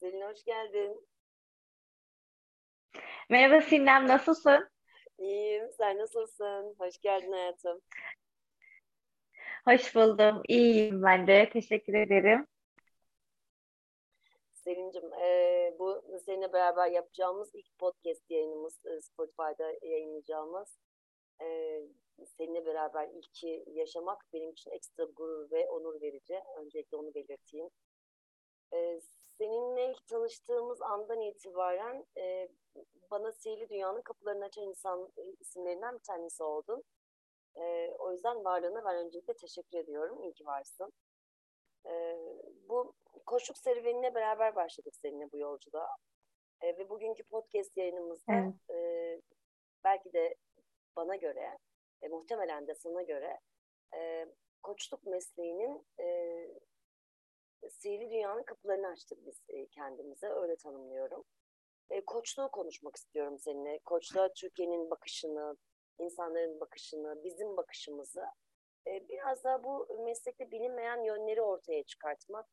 Selin hoş geldin. Merhaba Sinem, nasılsın? İyiyim, sen nasılsın? Hoş geldin hayatım. Hoş buldum, iyiyim ben de. Teşekkür ederim. Selin'cim, e, bu seninle beraber yapacağımız ilk podcast yayınımız, e, Spotify'da yayınlayacağımız. E, seninle beraber ilki yaşamak benim için ekstra gurur ve onur verici. Öncelikle onu belirteyim. E, seninle ilk tanıştığımız andan itibaren e, bana sihirli dünyanın kapılarını açan insan e, isimlerinden bir tanesi oldun. E, o yüzden varlığına ben öncelikle teşekkür ediyorum. İyi ki varsın. E, bu koşuk serüvenine beraber başladık seninle bu yolculuğa. E, ve bugünkü podcast yayınımızda evet. e, belki de bana göre, e, muhtemelen de sana göre e, koçluk mesleğinin e, sihirli dünyanın kapılarını açtık biz e, kendimize. Öyle tanımlıyorum. E, koçluğu konuşmak istiyorum seninle. Koçluğa Türkiye'nin bakışını, insanların bakışını, bizim bakışımızı e, biraz daha bu meslekte bilinmeyen yönleri ortaya çıkartmak,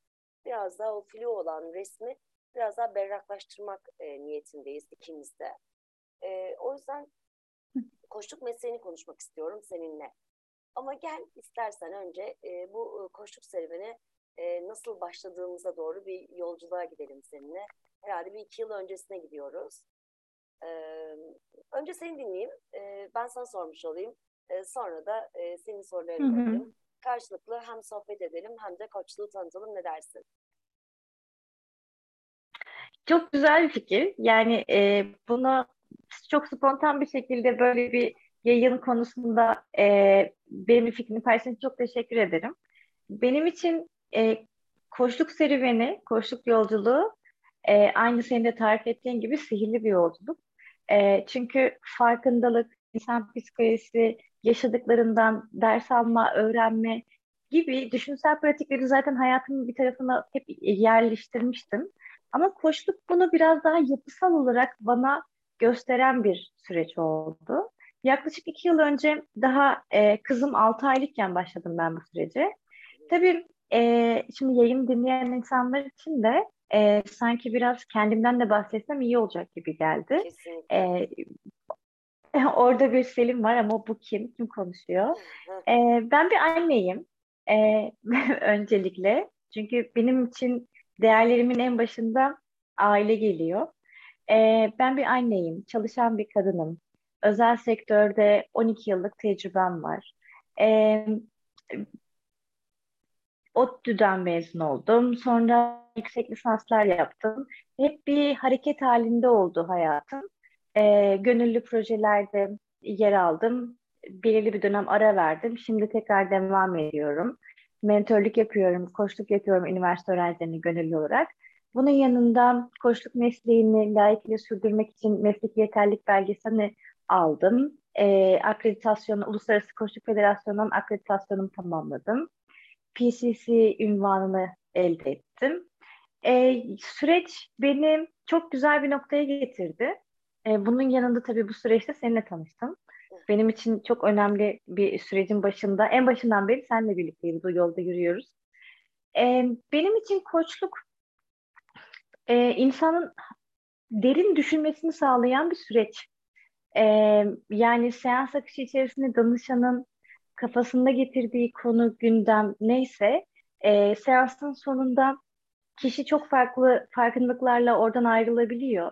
biraz daha o flu olan resmi biraz daha berraklaştırmak niyetindeyiz ikimiz de. O yüzden koçluk mesleğini konuşmak istiyorum seninle. Ama gel istersen önce bu koçluk serüveni e, nasıl başladığımıza doğru bir yolculuğa gidelim seninle. Herhalde bir iki yıl öncesine gidiyoruz. E, önce seni dinleyeyim. E, ben sana sormuş olayım. E, sonra da e, senin sorularını alayım. Karşılıklı hem sohbet edelim hem de koçluğu tanıtalım. Ne dersin? Çok güzel bir fikir. Yani e, bunu çok spontan bir şekilde böyle bir yayın konusunda e, benim fikrimi paylaştığın çok teşekkür ederim. Benim için e, koçluk serüveni, koçluk yolculuğu e, aynı senin de tarif ettiğin gibi sihirli bir yolculuk. E, çünkü farkındalık, insan psikolojisi, yaşadıklarından ders alma, öğrenme gibi düşünsel pratikleri zaten hayatımın bir tarafına hep yerleştirmiştim. Ama koçluk bunu biraz daha yapısal olarak bana gösteren bir süreç oldu. Yaklaşık iki yıl önce daha e, kızım altı aylıkken başladım ben bu sürece. Tabii e, şimdi yayın dinleyen insanlar için de e, sanki biraz kendimden de bahsetsem iyi olacak gibi geldi. E, orada bir Selim var ama bu kim? Kim konuşuyor? E, ben bir anneyim e, öncelikle. Çünkü benim için değerlerimin en başında aile geliyor. E, ben bir anneyim, çalışan bir kadınım. Özel sektörde 12 yıllık tecrübem var. E, ODTÜ'den mezun oldum. Sonra yüksek lisanslar yaptım. Hep bir hareket halinde oldu hayatım. E, gönüllü projelerde yer aldım. Belirli bir dönem ara verdim. Şimdi tekrar devam ediyorum. Mentörlük yapıyorum, koçluk yapıyorum üniversite öğrencilerine gönüllü olarak. Bunun yanında koçluk mesleğini layıkıyla sürdürmek için mesleki yeterlik belgesini aldım. E, akreditasyon, Uluslararası Koçluk Federasyonu'ndan akreditasyonumu tamamladım. PCC ünvanını elde ettim. E, süreç beni çok güzel bir noktaya getirdi. E, bunun yanında tabii bu süreçte seninle tanıştım. Benim için çok önemli bir sürecin başında, en başından beri seninle birlikteyiz, bu yolda yürüyoruz. E, benim için koçluk e, insanın derin düşünmesini sağlayan bir süreç. E, yani seans akışı içerisinde danışanın kafasında getirdiği konu, gündem neyse e, seansın sonunda kişi çok farklı farkındalıklarla oradan ayrılabiliyor.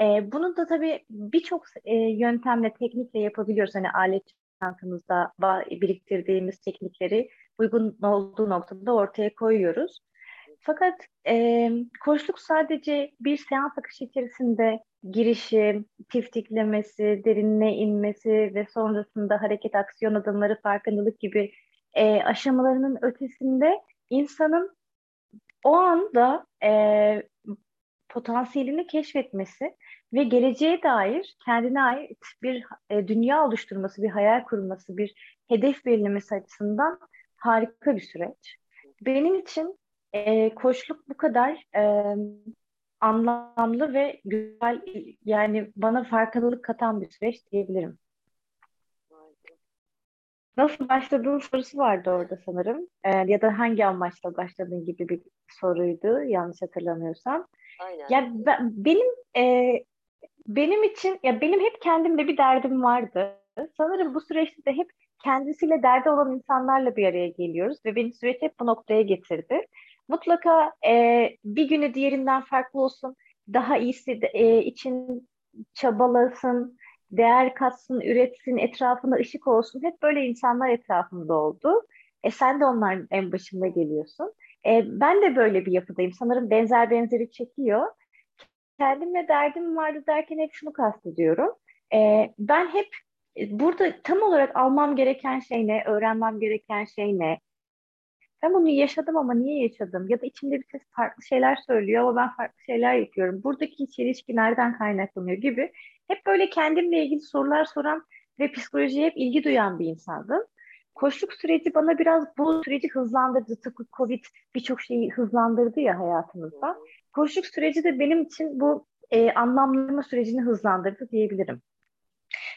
E, bunu da tabii birçok e, yöntemle, teknikle yapabiliyoruz. Hani alet çantamızda biriktirdiğimiz teknikleri uygun olduğu noktada ortaya koyuyoruz. Fakat e, koçluk sadece bir seans akışı içerisinde girişi, tiftiklemesi, derinine inmesi ve sonrasında hareket, aksiyon adımları, farkındalık gibi e, aşamalarının ötesinde insanın o anda e, potansiyelini keşfetmesi ve geleceğe dair kendine ait bir e, dünya oluşturması, bir hayal kurması, bir hedef belirlemesi açısından harika bir süreç. Benim için e, koçluk bu kadar e, anlamlı ve güzel yani bana farkındalık katan bir süreç diyebilirim. Nasıl başladığın sorusu vardı orada sanırım. Ee, ya da hangi amaçla başladığın gibi bir soruydu yanlış hatırlamıyorsam. Aynen. Ya ben, benim e, benim için ya benim hep kendimde bir derdim vardı. Sanırım bu süreçte de hep kendisiyle derdi olan insanlarla bir araya geliyoruz ve beni süreç hep bu noktaya getirdi. Mutlaka e, bir günü diğerinden farklı olsun, daha iyisi e, için çabalasın, değer katsın, üretsin, etrafına ışık olsun. Hep böyle insanlar etrafımda oldu. E sen de onların en başında geliyorsun. E, ben de böyle bir yapıdayım. Sanırım benzer benzeri çekiyor. Kendimle derdim vardı derken hep şunu kastediyorum. E, ben hep burada tam olarak almam gereken şey ne, öğrenmem gereken şey ne? Ben bunu yaşadım ama niye yaşadım? Ya da içimde bir ses farklı şeyler söylüyor ama ben farklı şeyler yapıyorum. Buradaki çelişki nereden kaynaklanıyor gibi. Hep böyle kendimle ilgili sorular soran ve psikolojiye hep ilgi duyan bir insandım. Koşluk süreci bana biraz bu süreci hızlandırdı. Tıpkı Covid birçok şeyi hızlandırdı ya hayatımızda. Koşluk süreci de benim için bu e, anlamlama sürecini hızlandırdı diyebilirim.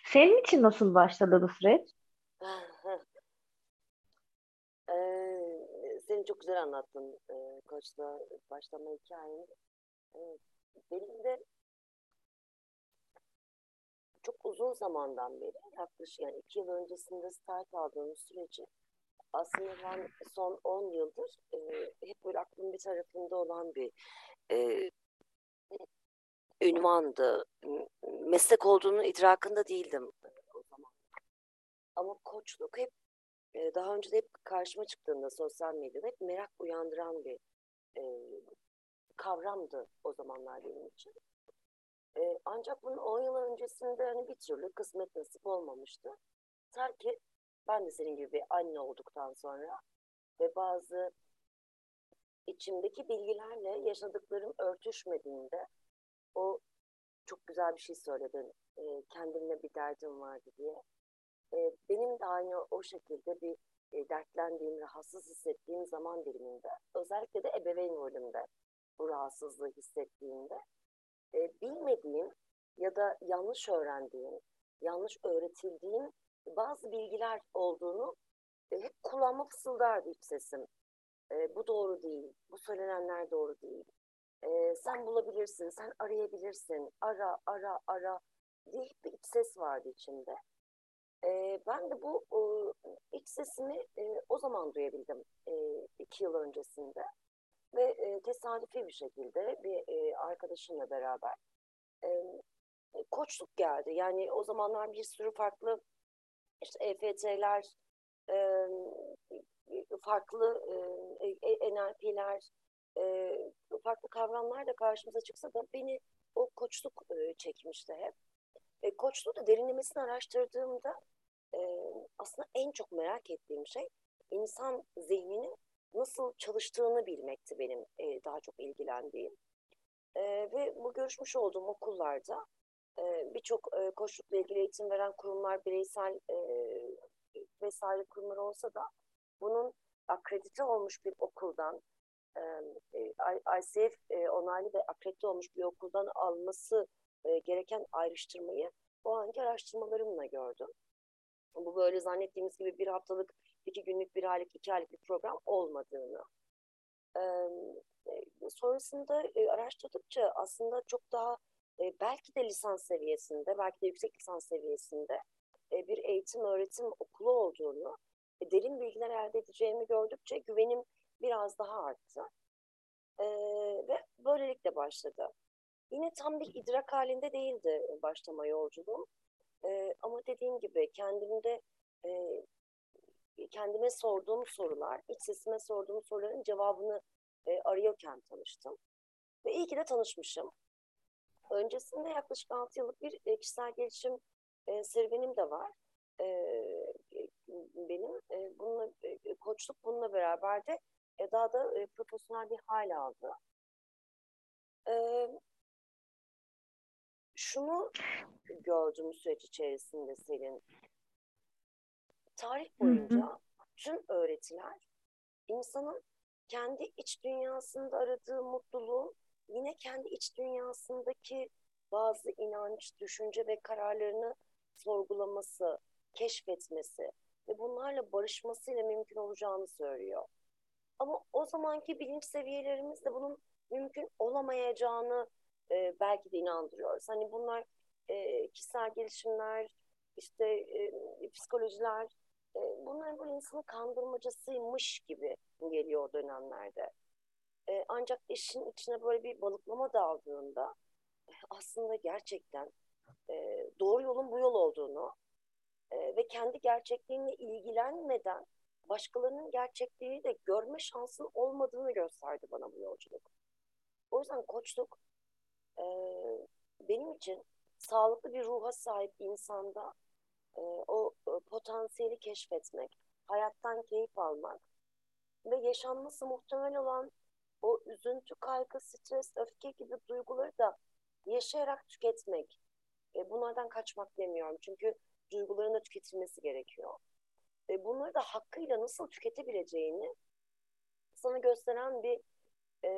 Senin için nasıl başladı bu süreç? ee, seni çok güzel anlattın e, koçla başlama hikayeni. E, benim de çok uzun zamandan beri yaklaşık yani iki yıl öncesinde start aldığım süreci aslında ben son 10 yıldır e, hep böyle aklım bir tarafında olan bir e, ünvandı. Meslek olduğunu idrakında değildim o zaman. Ama koçluk hep e, daha önce de hep karşıma çıktığında sosyal medyada hep merak uyandıran bir e, kavramdı o zamanlar benim için. E, ancak bunun 10 yıl öncesinde hani bir türlü kısmet nasip olmamıştı. Ta ki ben de senin gibi bir anne olduktan sonra ve bazı içimdeki bilgilerle yaşadıklarım örtüşmediğinde o çok güzel bir şey söyledin. E, kendimle bir derdim vardı diye. E, benim de aynı o şekilde bir e, dertlendiğim, rahatsız hissettiğim zaman diliminde, özellikle de ebeveyn rolümde bu rahatsızlığı hissettiğimde e, bilmediğim ya da yanlış öğrendiğim, yanlış öğretildiğim bazı bilgiler olduğunu e, hep kulağıma fısıldardı iç sesim. Bu doğru değil, bu söylenenler doğru değil. E, sen bulabilirsin, sen arayabilirsin, ara, ara, ara diye bir iç ses vardı içimde. E, ben de bu e, iç sesimi e, o zaman duyabildim e, iki yıl öncesinde. Ve e, tesadüfi bir şekilde bir e, arkadaşımla beraber e, koçluk geldi. Yani o zamanlar bir sürü farklı işte EFT'ler, e, farklı e, NLP'ler, e, farklı kavramlar da karşımıza çıksa da beni o koçluk e, çekmişti hep. E, koçluğu da derinlemesine araştırdığımda e, aslında en çok merak ettiğim şey insan zihninin nasıl çalıştığını bilmekti benim e, daha çok ilgilendiğim. E, ve bu görüşmüş olduğum okullarda e, birçok e, koçlukla ilgili eğitim veren kurumlar, bireysel e, vesaire kurumlar olsa da bunun akredite olmuş bir okuldan, e, ICF e, onaylı ve akredite olmuş bir okuldan alması e, gereken ayrıştırmayı o anki araştırmalarımla gördüm. Bu böyle zannettiğimiz gibi bir haftalık iki günlük, bir aylık, iki aylık bir program olmadığını. E, sonrasında e, araştırdıkça aslında çok daha e, belki de lisans seviyesinde, belki de yüksek lisans seviyesinde e, bir eğitim öğretim okulu olduğunu, e, derin bilgiler elde edeceğimi gördükçe güvenim biraz daha arttı. E, ve böylelikle başladı. Yine tam bir idrak halinde değildi başlama yolculuğum. E, ama dediğim gibi kendimde e, kendime sorduğum sorular, iç sesime sorduğum soruların cevabını e, arıyorken tanıştım. Ve iyi ki de tanışmışım. Öncesinde yaklaşık 6 yıllık bir kişisel gelişim e, serüvenim de var. E, benim e, bununla e, koçluk bununla beraber de e, daha da e, profesyonel bir hal aldı. E, şunu gördüm süreç içerisinde Selin tarih boyunca hı hı. tüm öğretiler insanın kendi iç dünyasında aradığı mutluluğu yine kendi iç dünyasındaki bazı inanç, düşünce ve kararlarını sorgulaması, keşfetmesi ve bunlarla barışmasıyla mümkün olacağını söylüyor. Ama o zamanki bilinç seviyelerimiz de bunun mümkün olamayacağını e, belki de inandırıyoruz. Hani bunlar e, kişisel gelişimler, işte e, psikolojiler, e, bunların böyle insanın kandırmacasıymış gibi geliyor o dönemlerde. E, ancak işin içine böyle bir balıklama daldığında e, aslında gerçekten e, doğru yolun bu yol olduğunu e, ve kendi gerçekliğinle ilgilenmeden başkalarının gerçekliğini de görme şansın olmadığını gösterdi bana bu yolculuk. O yüzden koçluk e, benim için sağlıklı bir ruha sahip insanda e, o e, potansiyeli keşfetmek, hayattan keyif almak ve yaşanması muhtemel olan o üzüntü, kaygı, stres, öfke gibi duyguları da yaşayarak tüketmek. E, bunlardan kaçmak demiyorum. Çünkü duyguların da tüketilmesi gerekiyor. E, bunları da hakkıyla nasıl tüketebileceğini sana gösteren bir e,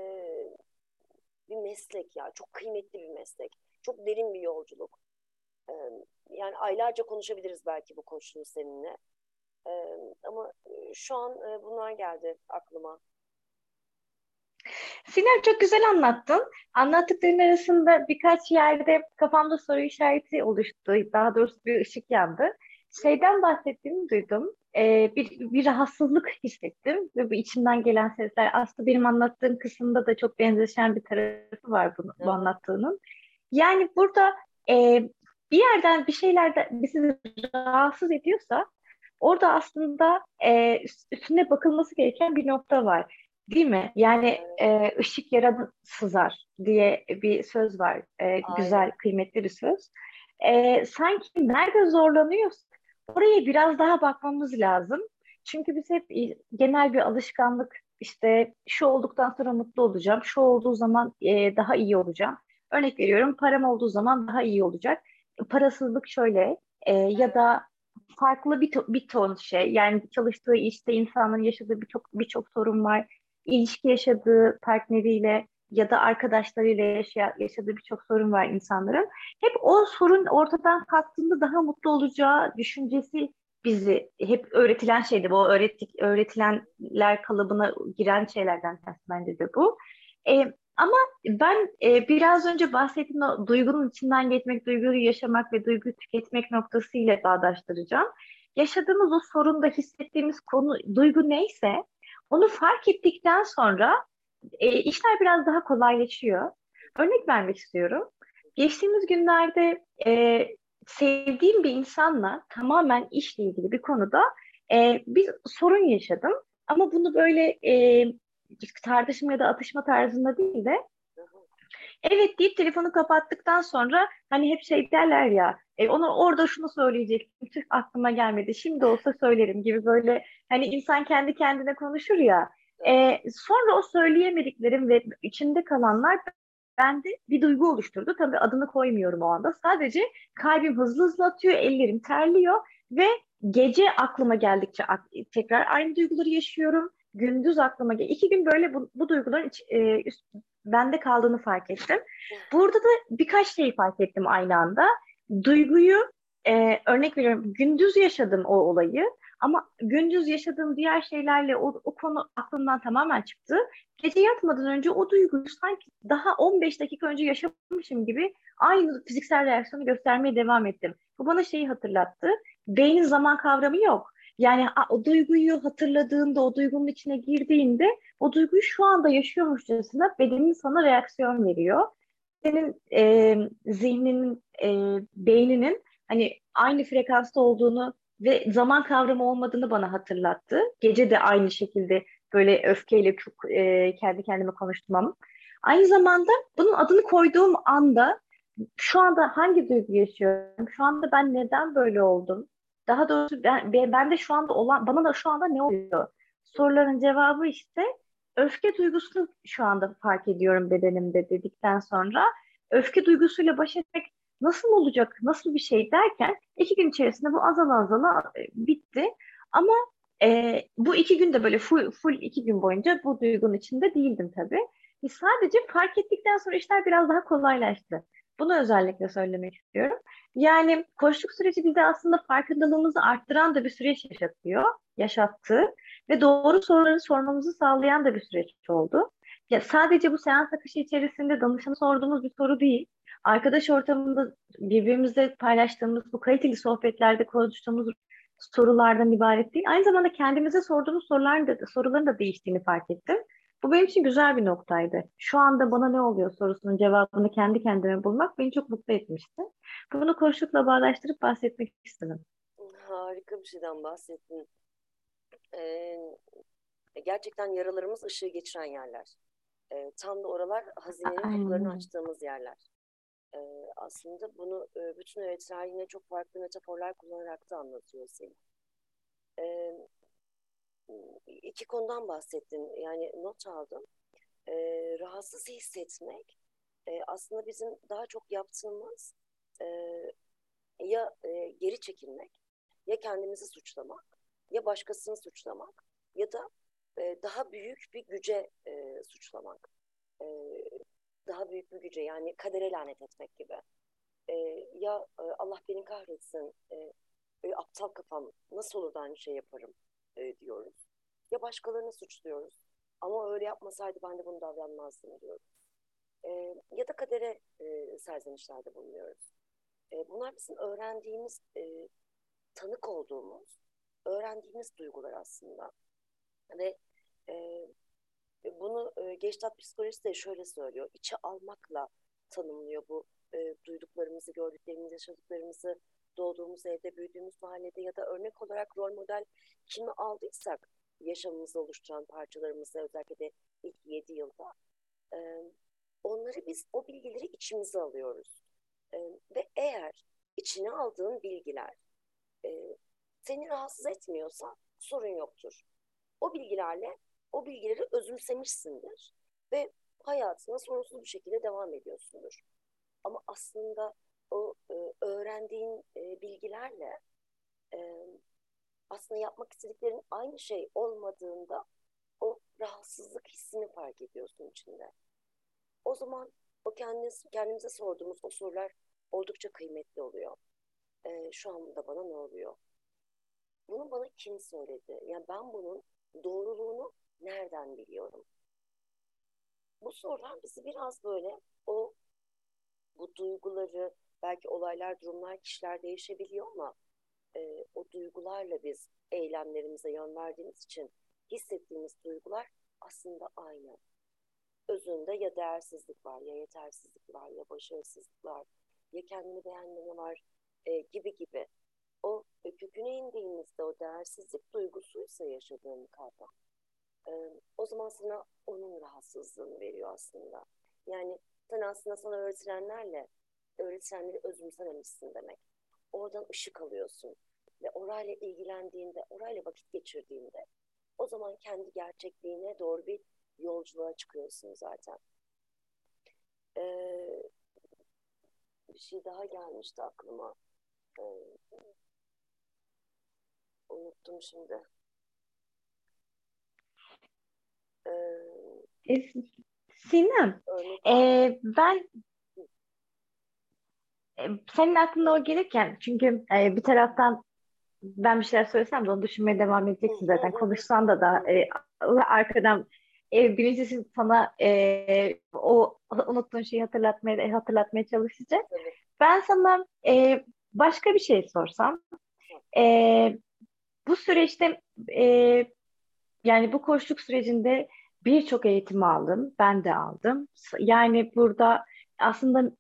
bir meslek ya. Çok kıymetli bir meslek. Çok derin bir yolculuk. Yani aylarca konuşabiliriz belki bu koçluğu seninle. Ama şu an bunlar geldi aklıma. Sinem çok güzel anlattın. Anlattıkların arasında birkaç yerde kafamda soru işareti oluştu. Daha doğrusu bir ışık yandı. Şeyden bahsettiğini duydum. Ee, bir, bir rahatsızlık hissettim ve bu içimden gelen sesler aslında benim anlattığım kısımda da çok benzeşen bir tarafı var bunu, bu anlattığının. Yani burada e, bir yerden bir şeyler de bizi rahatsız ediyorsa orada aslında e, üstüne bakılması gereken bir nokta var. Değil mi? Yani e, ışık yaradan sızar diye bir söz var. E, güzel, kıymetli bir söz. E, sanki nerede zorlanıyoruz? Oraya biraz daha bakmamız lazım. Çünkü biz hep genel bir alışkanlık işte şu olduktan sonra mutlu olacağım, şu olduğu zaman e, daha iyi olacağım. Örnek veriyorum param olduğu zaman daha iyi olacak. Parasızlık şöyle e, ya da farklı bir, to- bir ton şey yani çalıştığı işte insanların yaşadığı birçok birçok sorun var ilişki yaşadığı partneriyle ya da arkadaşlarıyla yaşa yaşadığı birçok sorun var insanların. Hep o sorun ortadan kalktığında daha mutlu olacağı düşüncesi bizi hep öğretilen şeydi. Bu öğrettik, öğretilenler kalıbına giren şeylerden bence de bu. E, ama ben e, biraz önce bahsettiğim o duygunun içinden geçmek, duyguyu yaşamak ve duyguyu tüketmek noktasıyla bağdaştıracağım. Yaşadığımız o sorunda hissettiğimiz konu, duygu neyse onu fark ettikten sonra e, işler biraz daha kolaylaşıyor. Örnek vermek istiyorum. Geçtiğimiz günlerde e, sevdiğim bir insanla tamamen işle ilgili bir konuda e, bir sorun yaşadım. Ama bunu böyle e, tartışma ya da atışma tarzında değil de evet deyip telefonu kapattıktan sonra hani hep şey derler ya e, onu orada şunu söyleyecektim tüh aklıma gelmedi şimdi olsa söylerim gibi böyle hani insan kendi kendine konuşur ya e, sonra o söyleyemediklerim ve içinde kalanlar bende bir duygu oluşturdu. Tabii adını koymuyorum o anda. Sadece kalbim hızlı hızlı atıyor, ellerim terliyor ve gece aklıma geldikçe tekrar aynı duyguları yaşıyorum. Gündüz aklıma gel. İki gün böyle bu, bu duyguların iç, e, üst, bende kaldığını fark ettim. Burada da birkaç şey fark ettim aynı anda. Duyguyu e, örnek veriyorum gündüz yaşadım o olayı ama gündüz yaşadığım diğer şeylerle o, o konu aklımdan tamamen çıktı. Gece yatmadan önce o duyguyu sanki daha 15 dakika önce yaşamışım gibi aynı fiziksel reaksiyonu göstermeye devam ettim. Bu bana şeyi hatırlattı. Beynin zaman kavramı yok. Yani o duyguyu hatırladığında, o duygunun içine girdiğinde o duyguyu şu anda yaşıyormuşçasına bedenin sana reaksiyon veriyor. Senin e, zihninin, e, beyninin hani aynı frekansta olduğunu ve zaman kavramı olmadığını bana hatırlattı. Gece de aynı şekilde böyle öfkeyle çok e, kendi kendime konuştum Aynı zamanda bunun adını koyduğum anda şu anda hangi duygu yaşıyorum? Şu anda ben neden böyle oldum? Daha doğrusu ben, ben de şu anda olan, bana da şu anda ne oluyor? Soruların cevabı işte öfke duygusunu şu anda fark ediyorum bedenimde dedikten sonra öfke duygusuyla baş etmek nasıl olacak, nasıl bir şey derken iki gün içerisinde bu azala azala e, bitti. Ama e, bu iki günde böyle full, full iki gün boyunca bu duygunun içinde değildim tabii. E, sadece fark ettikten sonra işler biraz daha kolaylaştı. Bunu özellikle söylemek istiyorum. Yani koşluk süreci bize aslında farkındalığımızı arttıran da bir süreç yaşatıyor, yaşattı ve doğru soruları sormamızı sağlayan da bir süreç oldu. ya sadece bu seans akışı içerisinde danışana sorduğumuz bir soru değil. Arkadaş ortamında birbirimizle paylaştığımız bu kaliteli sohbetlerde konuştuğumuz sorulardan ibaret değil. Aynı zamanda kendimize sorduğumuz soruların da, soruların da değiştiğini fark ettim. Bu benim için güzel bir noktaydı. Şu anda bana ne oluyor sorusunun cevabını kendi kendime bulmak beni çok mutlu etmişti. Bunu koşulukla bağdaştırıp bahsetmek istedim. Harika bir şeyden bahsettin. Ee, gerçekten yaralarımız ışığı geçiren yerler. Ee, tam da oralar hazinenin kapılarını açtığımız yerler. Ee, aslında bunu e, bütün öğretmenler yine çok farklı metaforlar kullanarak da anlatıyor Selim. Ee, iki konudan bahsettin. Yani not aldım. Ee, rahatsız hissetmek e, aslında bizim daha çok yaptığımız e, ya e, geri çekilmek, ya kendimizi suçlamak, ya başkasını suçlamak ya da e, daha büyük bir güce e, suçlamak. E, daha büyük bir güce yani kadere lanet etmek gibi. E, ya e, Allah beni kahretsin, e, e, aptal kafam nasıl olur da aynı şey yaparım e, diyoruz. Ya başkalarını suçluyoruz. Ama öyle yapmasaydı ben de bunu davranmazdım diyoruz. E, ya da kadere e, serzenişlerde bulunuyoruz. E, bunlar bizim öğrendiğimiz, e, tanık olduğumuz, öğrendiğimiz duygular aslında. Ve e, bunu e, Geçtat psikolojisi de şöyle söylüyor. İçe almakla tanımlıyor bu e, duyduklarımızı, gördüklerimizi, yaşadıklarımızı doğduğumuz evde, büyüdüğümüz mahallede ya da örnek olarak rol model kimi aldıysak yaşamımızı oluşturan parçalarımızı özellikle de ilk yedi yılda e, onları biz o bilgileri içimize alıyoruz. E, ve eğer içine aldığın bilgiler e, seni rahatsız etmiyorsa sorun yoktur. O bilgilerle o bilgileri özümsemişsindir ve hayatına sorunsuz bir şekilde devam ediyorsundur. Ama aslında o e, öğrendiğin e, bilgilerle e, aslında yapmak istediklerin aynı şey olmadığında o rahatsızlık hissini fark ediyorsun içinde. O zaman o kendiniz, kendimize sorduğumuz o sorular oldukça kıymetli oluyor. E, şu anda bana ne oluyor? Bunu bana kim söyledi? Yani ben bunun doğruluğunu nereden biliyorum? Bu sorular bizi biraz böyle o bu duyguları belki olaylar, durumlar, kişiler değişebiliyor ama e, o duygularla biz eylemlerimize yön verdiğimiz için hissettiğimiz duygular aslında aynı. Özünde ya değersizlik var, ya yetersizlik var, ya başarısızlık var, ya kendini beğenmeme var e, gibi gibi. O köküne indiğimizde o değersizlik duygusuysa yaşadığın kavram e, o zaman sana onun rahatsızlığını veriyor aslında. Yani sen aslında sana öğretilenlerle öğretilenleri özümsememişsin demek. Oradan ışık alıyorsun ve orayla ilgilendiğinde, orayla vakit geçirdiğinde o zaman kendi gerçekliğine doğru bir yolculuğa çıkıyorsun zaten. Ee, bir şey daha gelmişti aklıma. Ee, unuttum şimdi. E, Sinem, e, ben e, senin aklına o gelirken çünkü e, bir taraftan ben bir şeyler söylesem de onu düşünmeye devam edeceksin zaten. Konuşsan da da e, arkadan e, birincisi sana e, o unuttuğun şeyi hatırlatmaya hatırlatmaya çalışacak. Ben sana e, başka bir şey sorsam e, bu süreçte e, yani bu koçluk sürecinde birçok eğitim aldım. Ben de aldım. Yani burada aslında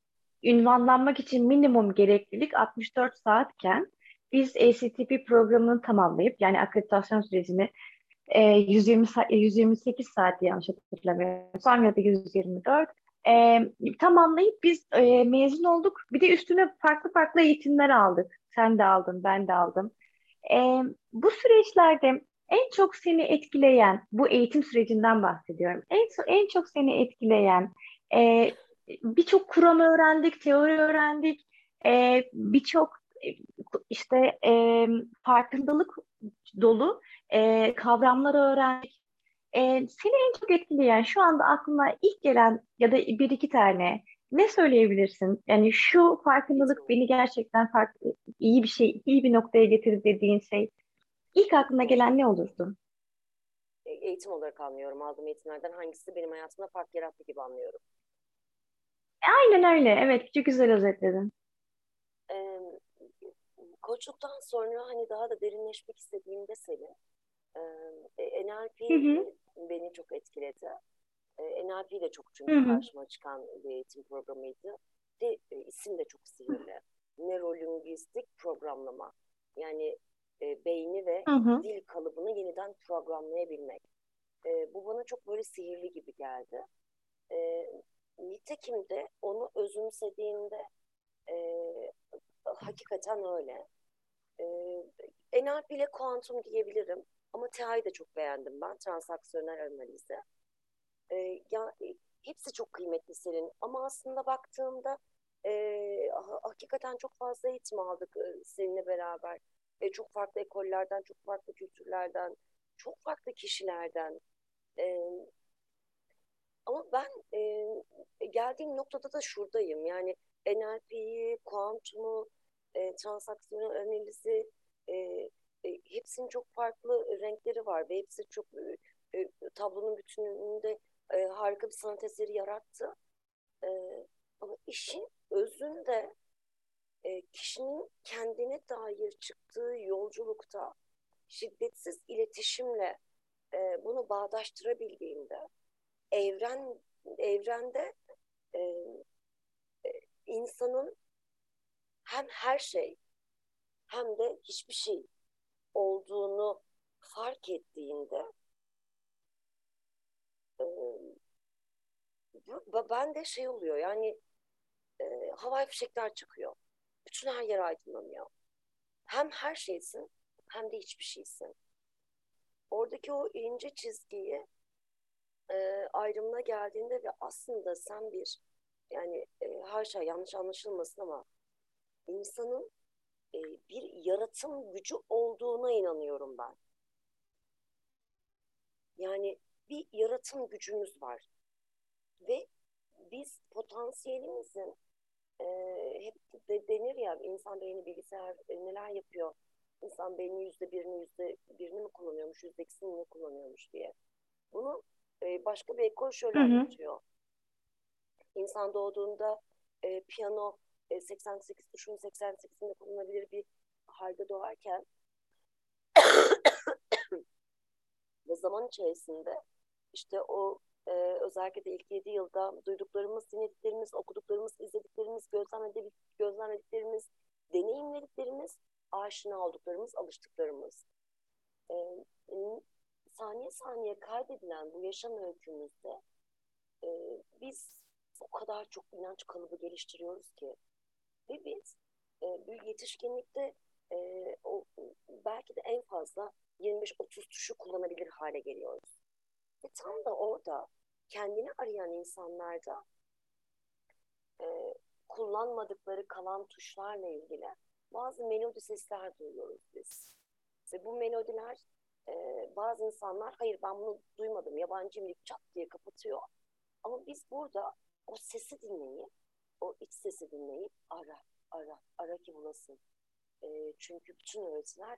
ünvanlanmak için minimum gereklilik 64 saatken biz ACTP programını tamamlayıp yani akreditasyon sürecini e, 120 128 saat yanlış hatırlamıyorsam ya da 124 e, tamamlayıp biz e, mezun olduk. Bir de üstüne farklı farklı eğitimler aldık. Sen de aldın, ben de aldım. E, bu süreçlerde en çok seni etkileyen, bu eğitim sürecinden bahsediyorum. En, en çok seni etkileyen, e, birçok kuram öğrendik, teori öğrendik, e, birçok e, işte e, farkındalık dolu e, kavramları öğrendik. E, seni en çok etkileyen, şu anda aklına ilk gelen ya da bir iki tane ne söyleyebilirsin? Yani şu farkındalık beni gerçekten farklı, iyi bir şey, iyi bir noktaya getirdi dediğin şey İlk aklına gelen ne olurdu? E, eğitim olarak anlıyorum. Aldığım eğitimlerden hangisi benim hayatımda fark yarattı gibi anlıyorum. Aynen öyle. Evet, çok güzel özetledin. Ee, koçluktan sonra hani daha da derinleşmek istediğimde Selin, e, NLP Hı hı. beni çok etkiledi. E, NLP de çok çünkü Hı hı. karşıma çıkan bir eğitim programıydı. De, e, isim de çok sihirli. Nörolingüistik programlama. Yani e, beyni ve Hı hı. dil kalıbını yeniden programlayabilmek. E, bu bana çok böyle sihirli gibi geldi. E, nitekim de onu özümsediğimde e, hakikaten öyle. E, NLP ile kuantum diyebilirim. Ama TA'yı da çok beğendim ben. Transaksiyonel analizi. E, ya, e, hepsi çok kıymetli senin. Ama aslında baktığımda e, hakikaten çok fazla eğitim aldık e, seninle beraber. E, çok farklı ekollerden, çok farklı kültürlerden, çok farklı kişilerden. E, ama ben e, geldiğim noktada da şuradayım. Yani NLP'yi, kuantumu, e, transaksiyon analizi, e, e, hepsinin çok farklı renkleri var ve hepsi çok e, e, tablonun bütününde e, harika bir sanat eseri yarattı. E, ama işin özünde e, kişinin kendine dair çıktığı yolculukta şiddetsiz iletişimle e, bunu bağdaştırabildiğinde evren evrende e, e, insanın hem her şey hem de hiçbir şey olduğunu fark ettiğinde e, ben de şey oluyor yani e, havai fişekler çıkıyor. Bütün her yer aydınlanıyor. Hem her şeysin hem de hiçbir şeysin. Oradaki o ince çizgiyi e, ayrımına geldiğinde ve aslında sen bir yani e, haşa yanlış anlaşılmasın ama insanın e, bir yaratım gücü olduğuna inanıyorum ben. Yani bir yaratım gücümüz var. Ve biz potansiyelimizin e, hep de denir ya insan beyni bilgisayar e, neler yapıyor? İnsan beyni yüzde birini yüzde birini mi kullanıyormuş, yüzde ikisini mi kullanıyormuş diye. Bunu e, başka bir ekol şöyle hı hı. anlatıyor. İnsan doğduğunda e, piyano e, 88 tuşun 88'inde kullanılabilir bir halde doğarken ve zaman içerisinde işte o e, özellikle de ilk 7 yılda duyduklarımız, dinlediklerimiz, okuduklarımız, izlediklerimiz, gözlemledik, gözlemlediklerimiz, deneyimlediklerimiz, aşina olduklarımız, alıştıklarımız. E, saniye saniye kaydedilen bu yaşam öykümüzde e, biz o kadar çok inanç kalıbı geliştiriyoruz ki ve biz e, bir yetişkinlikte e, o, belki de en fazla 25-30 tuşu kullanabilir hale geliyoruz. Ve tam da orada kendini arayan insanlarda e, kullanmadıkları kalan tuşlarla ilgili bazı melodi sesler duyuyoruz biz. Ve bu melodiler e, bazı insanlar hayır ben bunu duymadım yabancıyım deyip çat diye kapatıyor. Ama biz burada o sesi dinleyip o iç sesi dinleyip ara ara ara ki bulasın. E, çünkü bütün öğretiler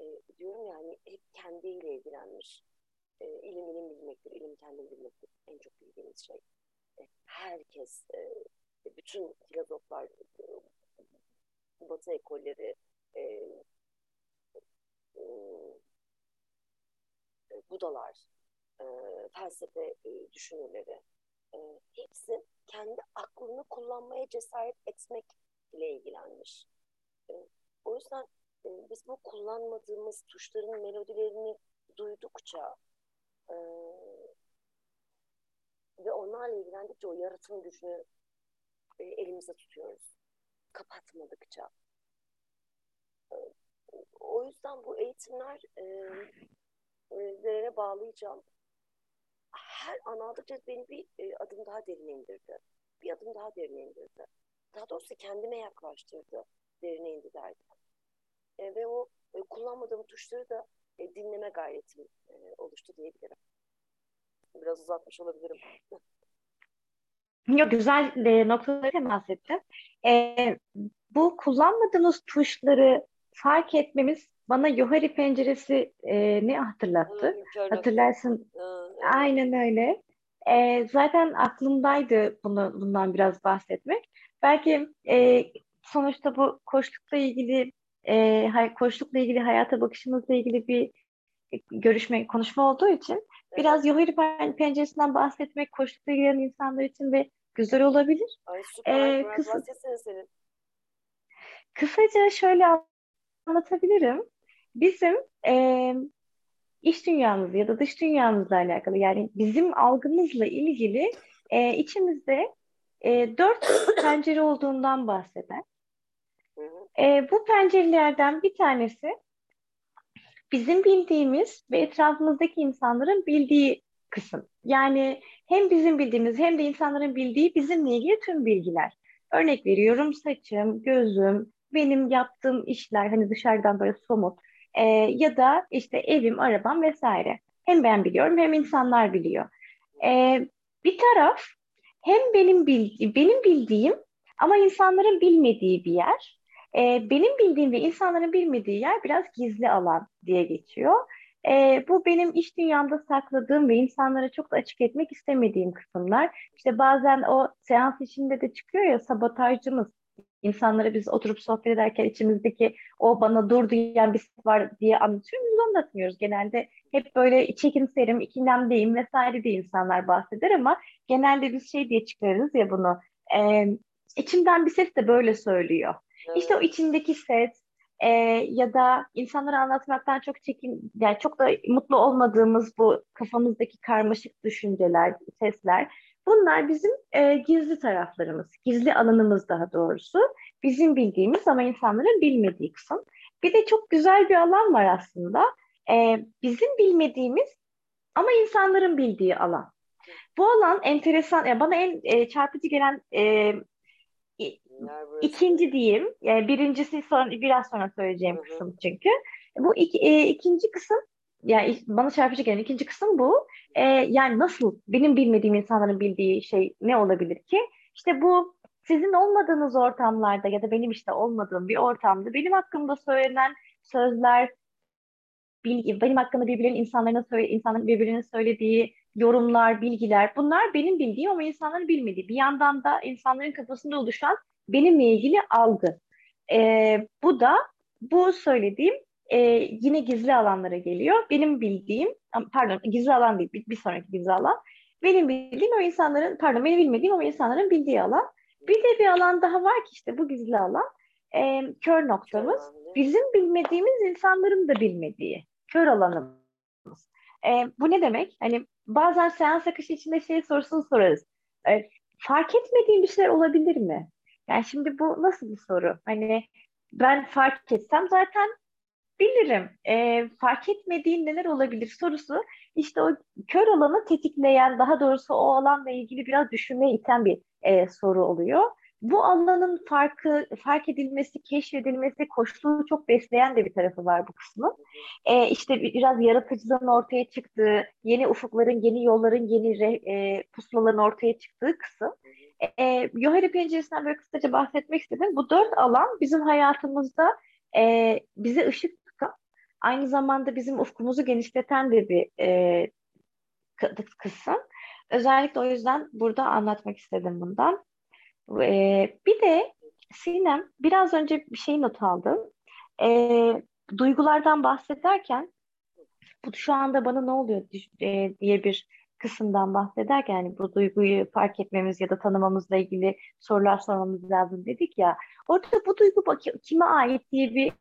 e, diyorum yani hep kendiyle ilgilenmiş. E, ilim ilim bilmektir, ilim kendini bilmektir. En çok bildiğimiz şey. E, herkes, e, bütün filozoflar, e, batı ekolleri, e, e, Budalar, e, felsefe e, düşünürleri, e, hepsi kendi aklını kullanmaya cesaret etmek ile ilgilenmiş. E, o yüzden e, biz bu kullanmadığımız tuşların melodilerini duydukça e, ve onlarla ilgilendikçe o yaratım gücünü e, elimize tutuyoruz. Kapatmadıkça. E, o yüzden bu eğitimler e, e, bağlayacağım. Her an aldıkça beni bir e, adım daha derine indirdi. Bir adım daha derine indirdi. Daha doğrusu kendime yaklaştırdı derine indi derken. Ve o kullanmadığım tuşları da e, dinleme gayretim e, oluştu diyebilirim. Biraz uzatmış olabilirim. Yok güzel e, noktaları temas ettin. E, bu kullanmadığınız tuşları fark etmemiz bana Yohari penceresi e, ne hatırlattı? Hı, Hatırlarsın. Evet. Aynen öyle. E, zaten aklımdaydı bunu, bundan biraz bahsetmek. Belki e, sonuçta bu koçlukla ilgili e, koçlukla ilgili hayata bakışımızla ilgili bir görüşme, konuşma olduğu için biraz Yohari penceresinden bahsetmek koçlukla ilgilenen insanlar için de güzel olabilir. Ay süper. Ee, kısa, senin. Kısaca şöyle anlatabilirim. Bizim e, iş dünyamız ya da dış dünyamızla alakalı yani bizim algımızla ilgili e, içimizde e, dört pencere olduğundan bahseder. E, bu pencerelerden bir tanesi bizim bildiğimiz ve etrafımızdaki insanların bildiği kısım. Yani hem bizim bildiğimiz hem de insanların bildiği bizimle ilgili tüm bilgiler. Örnek veriyorum saçım, gözüm, benim yaptığım işler hani dışarıdan böyle somut e, ya da işte evim, arabam vesaire. Hem ben biliyorum hem insanlar biliyor. E, bir taraf hem benim bildiğim, benim bildiğim ama insanların bilmediği bir yer. E, benim bildiğim ve insanların bilmediği yer biraz gizli alan diye geçiyor. E, bu benim iş dünyamda sakladığım ve insanlara çok da açık etmek istemediğim kısımlar. İşte bazen o seans içinde de çıkıyor ya sabotajcımız. İnsanlara biz oturup sohbet ederken içimizdeki o bana dur diyen bir var diye anlatıyoruz. Biz anlatmıyoruz. Genelde hep böyle çekimserim, ikilemdeyim vesaire diye insanlar bahseder ama genelde biz şey diye çıkarırız ya bunu. E, içimden bir ses de böyle söylüyor. İşte o içindeki ses e, ya da insanlara anlatmaktan çok çekin, yani çok da mutlu olmadığımız bu kafamızdaki karmaşık düşünceler, sesler Bunlar bizim e, gizli taraflarımız, gizli alanımız daha doğrusu. Bizim bildiğimiz ama insanların bilmediği kısım. Bir de çok güzel bir alan var aslında. E, bizim bilmediğimiz ama insanların bildiği alan. Bu alan enteresan, yani bana en e, çarpıcı gelen e, ikinci diyeyim. Yani birincisi sonra, biraz sonra söyleyeceğim Hı-hı. kısım çünkü. Bu iki, e, ikinci kısım yani bana çarpıcı gelen ikinci kısım bu. E, yani nasıl benim bilmediğim insanların bildiği şey ne olabilir ki? İşte bu sizin olmadığınız ortamlarda ya da benim işte olmadığım bir ortamda benim hakkımda söylenen sözler, bilgi, benim hakkında birbirinin insanların söyle, insanların birbirinin söylediği yorumlar, bilgiler bunlar benim bildiğim ama insanların bilmediği. Bir yandan da insanların kafasında oluşan benimle ilgili algı. E, bu da bu söylediğim e, yine gizli alanlara geliyor. Benim bildiğim, pardon gizli alan değil, bir, bir sonraki gizli alan. Benim bildiğim o insanların, pardon benim bilmediğim o insanların bildiği alan. Bir de bir alan daha var ki işte bu gizli alan. E, kör noktamız. Bizim bilmediğimiz insanların da bilmediği. Kör alanımız. E, bu ne demek? Hani bazen seans akışı içinde şey sorusunu sorarız. E, fark etmediğim bir şeyler olabilir mi? Yani şimdi bu nasıl bir soru? Hani ben fark etsem zaten bilirim. E, fark etmediğin neler olabilir sorusu işte o kör alanı tetikleyen daha doğrusu o alanla ilgili biraz düşünmeye iten bir e, soru oluyor. Bu alanın farkı, fark edilmesi, keşfedilmesi, koşluğu çok besleyen de bir tarafı var bu kısmın. E, işte biraz yaratıcılığın ortaya çıktığı, yeni ufukların, yeni yolların, yeni re, e, pusulaların ortaya çıktığı kısım. E, Yohari penceresinden böyle kısaca bahsetmek istedim. Bu dört alan bizim hayatımızda e, bize ışık aynı zamanda bizim ufkumuzu genişleten de bir e, kısım. Özellikle o yüzden burada anlatmak istedim bundan. E, bir de Sinem biraz önce bir şey not aldım. E, duygulardan bahsederken bu şu anda bana ne oluyor e, diye bir kısımdan bahsederken yani bu duyguyu fark etmemiz ya da tanımamızla ilgili sorular sormamız lazım dedik ya. Orada bu duygu kime ait diye bir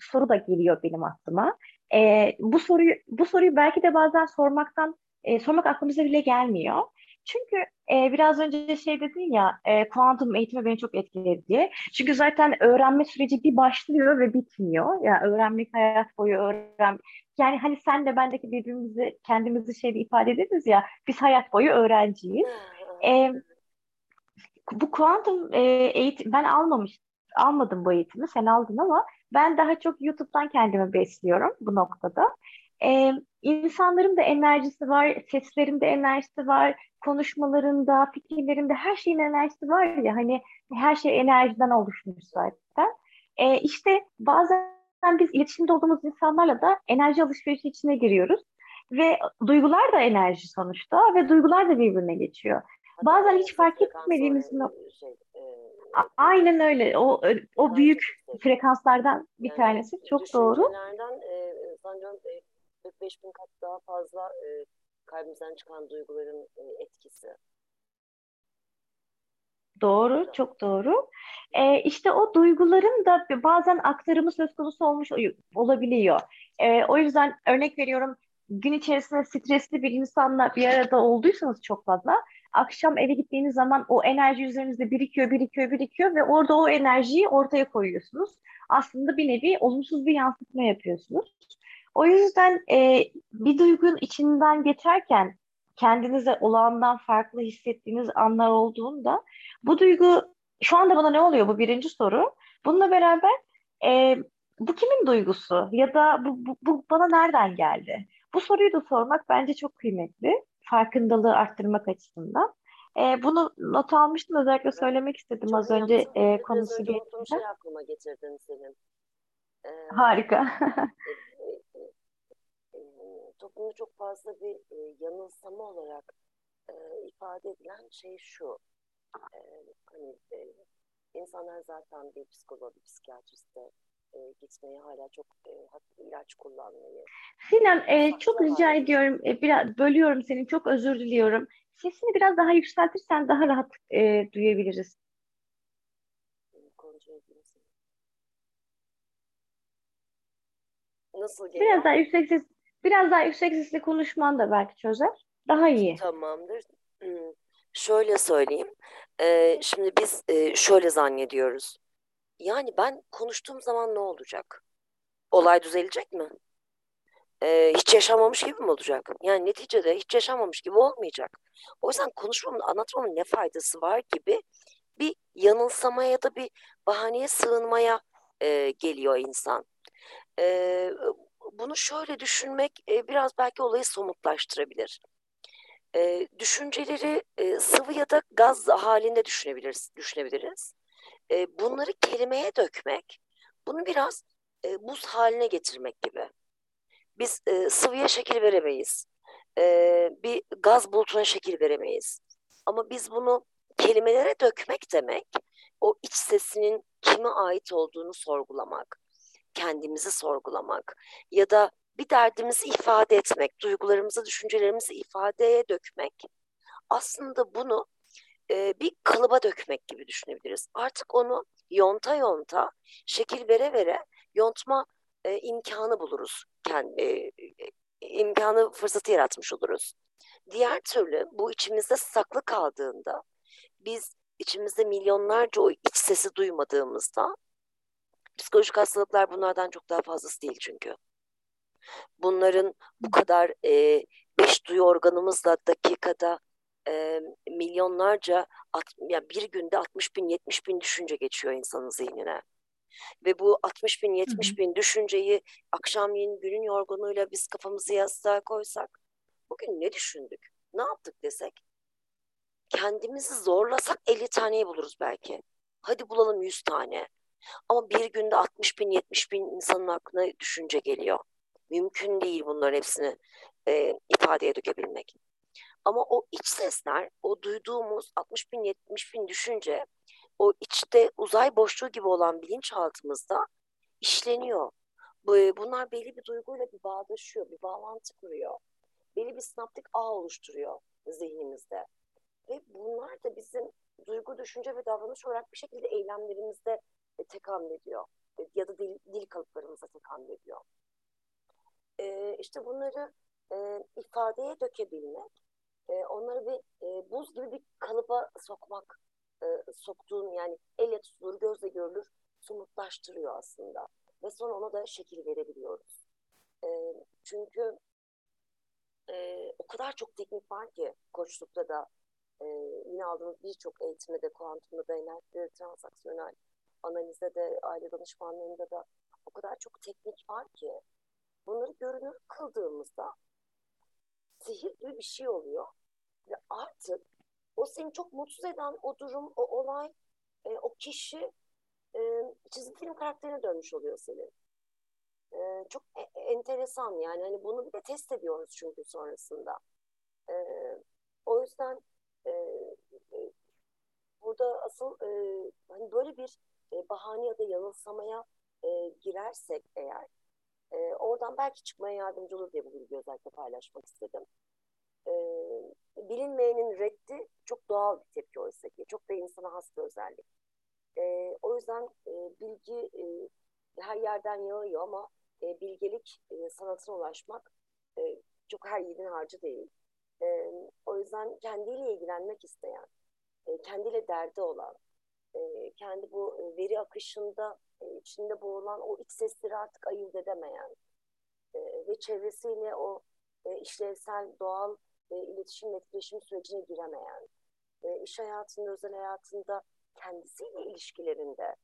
soru da geliyor benim aklıma. E, bu soruyu bu soruyu belki de bazen sormaktan e, sormak aklımıza bile gelmiyor. Çünkü e, biraz önce şey dedin ya e, kuantum eğitimi beni çok etkiledi diye. Çünkü zaten öğrenme süreci bir başlıyor ve bitmiyor. Ya yani öğrenmek hayat boyu öğren. Yani hani sen de bendeki birbirimizi kendimizi şeyde ifade ederiz ya biz hayat boyu öğrenciyiz. E, bu kuantum e, eğitim ben almamış almadım bu eğitimi sen aldın ama ben daha çok YouTube'dan kendimi besliyorum bu noktada. Ee, insanların da enerjisi var, seslerin de enerjisi var, konuşmalarında, fikirlerinde her şeyin enerjisi var ya hani her şey enerjiden oluşmuş zaten. Ee, işte bazen biz iletişimde olduğumuz insanlarla da enerji alışverişi içine giriyoruz. Ve duygular da enerji sonuçta ve duygular da birbirine geçiyor. Hatta Bazen hiç fark etmediğimiz no- e, şey, e, Aynen öyle. O o büyük frekanslardan bir Yani tanesi. Çok doğru. düşüncelerden e, sanıyorum e, 45 bin kat daha fazla e, kalbimizden çıkan duyguların e, etkisi. Doğru, çok doğru. Ee, işte o duyguların da bazen aktarımı söz konusu olmuş olabiliyor. Ee, o yüzden örnek veriyorum, gün içerisinde stresli bir insanla bir arada olduysanız çok fazla, akşam eve gittiğiniz zaman o enerji üzerinizde birikiyor, birikiyor, birikiyor ve orada o enerjiyi ortaya koyuyorsunuz. Aslında bir nevi olumsuz bir yansıtma yapıyorsunuz. O yüzden e, bir duygunun içinden geçerken kendinize olağandan farklı hissettiğiniz anlar olduğunda bu duygu şu anda bana ne oluyor bu birinci soru. Bununla beraber e, bu kimin duygusu ya da bu, bu, bu bana nereden geldi? Bu soruyu da sormak bence çok kıymetli. Farkındalığı arttırmak açısından. E, bunu not almıştım özellikle söylemek istedim Çok az önce e, konusu geçince. şey aklıma getirdin senin. E, Harika. Toplumda çok fazla bir e, yanılsama olarak e, ifade edilen şey şu. E, hani e, insanlar zaten bir psikoloğa, bir psikiyatriste e, gitmeyi hala çok e, hatta ilaç kullanmayı. Sinan, e, çok rica hale ediyorum. E, biraz bölüyorum seni. Çok özür diliyorum. Sesini biraz daha yükseltirsen daha rahat e, duyabiliriz. Nasıl Biraz geliyor? daha yüksek ses, biraz daha yüksek sesle konuşman da belki çözer. Daha iyi. Tamamdır. Hmm, Şöyle söyleyeyim. Ee, şimdi biz e, şöyle zannediyoruz. Yani ben konuştuğum zaman ne olacak? Olay düzelecek mi? Ee, hiç yaşanmamış gibi mi olacak? Yani neticede hiç yaşanmamış gibi olmayacak. O yüzden konuşmamın, anlatmamın ne faydası var gibi bir yanılsamaya ya da bir bahaneye sığınmaya e, geliyor insan. Ee, bunu şöyle düşünmek e, biraz belki olayı somutlaştırabilir. E, düşünceleri e, sıvı ya da gaz halinde düşünebiliriz. düşünebiliriz. E, bunları kelimeye dökmek, bunu biraz e, buz haline getirmek gibi. Biz e, sıvıya şekil veremeyiz. E, bir gaz bulutuna şekil veremeyiz. Ama biz bunu kelimelere dökmek demek, o iç sesinin kime ait olduğunu sorgulamak, kendimizi sorgulamak ya da bir derdimizi ifade etmek, duygularımızı, düşüncelerimizi ifadeye dökmek aslında bunu e, bir kalıba dökmek gibi düşünebiliriz. Artık onu yonta yonta, şekil vere vere yontma e, imkanı buluruz. Kendi, e, imkanı, fırsatı yaratmış oluruz. Diğer türlü bu içimizde saklı kaldığında, biz içimizde milyonlarca o iç sesi duymadığımızda, psikolojik hastalıklar bunlardan çok daha fazlası değil çünkü bunların bu kadar e, beş duyu organımızla dakikada e, milyonlarca at, yani bir günde 60 bin 70 bin düşünce geçiyor insanın zihnine. Ve bu 60 bin 70 bin düşünceyi akşamleyin günün yorgunluğuyla biz kafamızı yastığa koysak bugün ne düşündük? Ne yaptık desek kendimizi zorlasak 50 taneyi buluruz belki. Hadi bulalım 100 tane. Ama bir günde 60 bin 70 bin insanın aklına düşünce geliyor. Mümkün değil bunların hepsini e, ifadeye dökebilmek. Ama o iç sesler, o duyduğumuz 60 bin 70 bin düşünce o içte uzay boşluğu gibi olan bilinçaltımızda işleniyor. Bunlar belli bir duyguyla bir bağdaşıyor, bir bağlantı kuruyor. Belli bir sinaptik ağ oluşturuyor zihnimizde. Ve bunlar da bizim duygu, düşünce ve davranış olarak bir şekilde eylemlerimizde tekamül ediyor. Ya da dil, dil kalıplarımıza tekamül ediyor. Ee, işte bunları e, ifadeye dökebilmek, e, onları bir e, buz gibi bir kalıba sokmak, e, soktuğun yani elle tutulur, gözle görülür, somutlaştırıyor aslında. Ve sonra ona da şekil verebiliyoruz. E, çünkü e, o kadar çok teknik var ki koçlukta da e, yine aldığımız birçok eğitimde de kuantumda da enerji transaksiyonel analizde de aile danışmanlığında da o kadar çok teknik var ki bunları görünür kıldığımızda sihir gibi bir şey oluyor ve artık o seni çok mutsuz eden o durum, o olay, e, o kişi e, çizgi film karakterine dönmüş oluyor senin. E, çok e- enteresan yani hani bunu bir de test ediyoruz çünkü sonrasında. E, o yüzden e, e, burada asıl e, hani böyle bir e, bahane ya da yanılsamaya e, girersek eğer e, oradan belki çıkmaya yardımcı olur diye bu bilgiyi özellikle paylaşmak istedim. E, bilinmeyenin reddi çok doğal bir tepki oysa ki. Çok da insana has bir özellik. E, o yüzden e, bilgi e, her yerden yağıyor ama e, bilgelik e, sanatına ulaşmak e, çok her yiğidin harcı değil. E, o yüzden kendiyle ilgilenmek isteyen, e, kendiyle derdi olan, e, kendi bu e, veri akışında e, içinde boğulan o iç sesleri artık ayırt edemeyen ve çevresiyle o e, işlevsel, doğal e, iletişim, etkileşim sürecine giremeyen, iş hayatında, özel hayatında, kendisiyle ilişkilerinde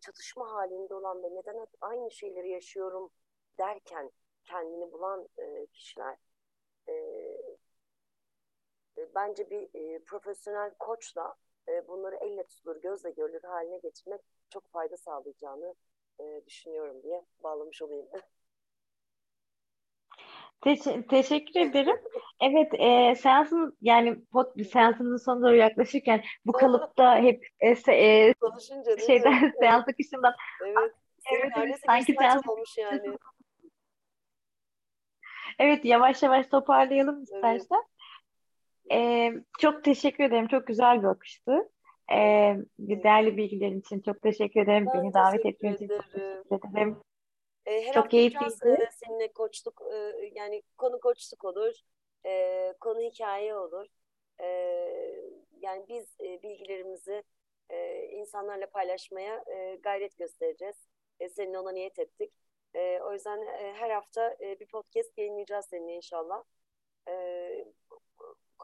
çatışma halinde olan ve neden hep aynı şeyleri yaşıyorum derken kendini bulan kişiler bence bir profesyonel koçla e, bunları elle tutulur, gözle görülür haline getirmek çok fayda sağlayacağını e, düşünüyorum diye bağlamış olayım. Teş- teşekkür ederim. Evet, e, seansın yani pot seansımızın sonuna doğru yaklaşırken bu kalıpta hep e, e, Konuşunca değil mi? şeyden seans akışından Evet. Senin evet, evet, neredeyse sanki seans olmuş yani. evet yavaş yavaş toparlayalım Evet. E, çok teşekkür ederim. Çok güzel bir akıştı. E, değerli bilgilerin için çok teşekkür ederim. Ben Beni davet ettiğiniz için çok teşekkür ederim. E, her Çok keyifliydi. seninle koçluk e, yani konu koçluk olur, e, konu hikaye olur. E, yani biz e, bilgilerimizi e, insanlarla paylaşmaya e, gayret göstereceğiz. E, seninle ona niyet ettik. E, o yüzden e, her hafta e, bir podcast yayınlayacağız seninle inşallah. E,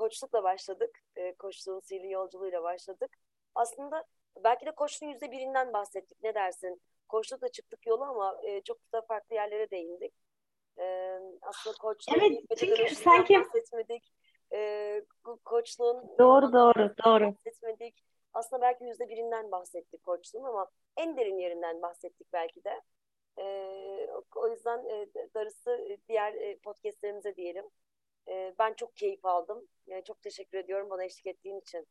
koçlukla başladık. E, koçluğun sihirli yolculuğuyla başladık. Aslında belki de koçluğun yüzde birinden bahsettik. Ne dersin? Koçlukla çıktık yola ama e, çok da farklı yerlere değindik. E, aslında koçluğun Evet, çünkü sanki bahsetmedik. E, ko- koçluğun doğru doğru doğru. bahsetmedik. Aslında belki yüzde birinden bahsettik koçluğun ama en derin yerinden bahsettik belki de. E, o- o yüzden e, darısı diğer e, podcastlerimize diyelim. E, ben çok keyif aldım. E, çok teşekkür ediyorum bana eşlik ettiğin için.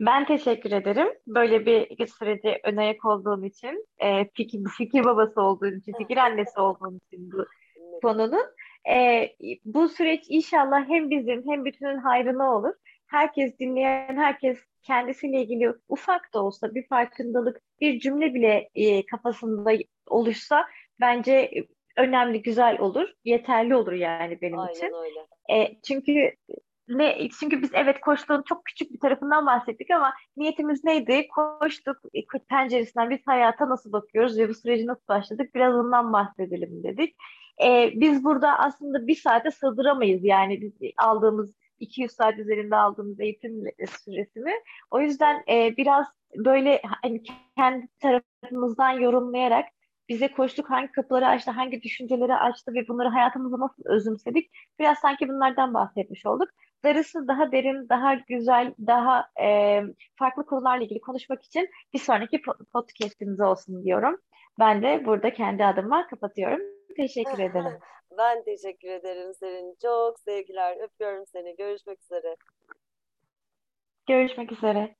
Ben teşekkür ederim. Böyle bir sürece ön ayak olduğun için, e, fikir, fikir babası olduğun için, fikir annesi olduğun için bu konunun. E, bu süreç inşallah hem bizim hem bütünün hayrına olur. Herkes dinleyen, herkes kendisiyle ilgili ufak da olsa bir farkındalık, bir cümle bile e, kafasında oluşsa bence önemli, güzel olur. Yeterli olur yani benim Aynen için. öyle. E, çünkü ne çünkü biz evet koçluğun çok küçük bir tarafından bahsettik ama niyetimiz neydi? Koçluk e, penceresinden biz hayata nasıl bakıyoruz ve bu süreci nasıl başladık? Biraz ondan bahsedelim dedik. E, biz burada aslında bir saate sığdıramayız yani biz aldığımız 200 saat üzerinde aldığımız eğitim süresini. O yüzden e, biraz böyle hani kendi tarafımızdan yorumlayarak bize koçluk hangi kapıları açtı, hangi düşünceleri açtı ve bunları hayatımıza nasıl özümsedik? Biraz sanki bunlardan bahsetmiş olduk. Darısı daha derin, daha güzel, daha e, farklı konularla ilgili konuşmak için bir sonraki podcastimiz olsun diyorum. Ben de burada kendi adıma kapatıyorum. Teşekkür ederim. ben teşekkür ederim senin. Çok sevgiler. Öpüyorum seni. Görüşmek üzere. Görüşmek üzere.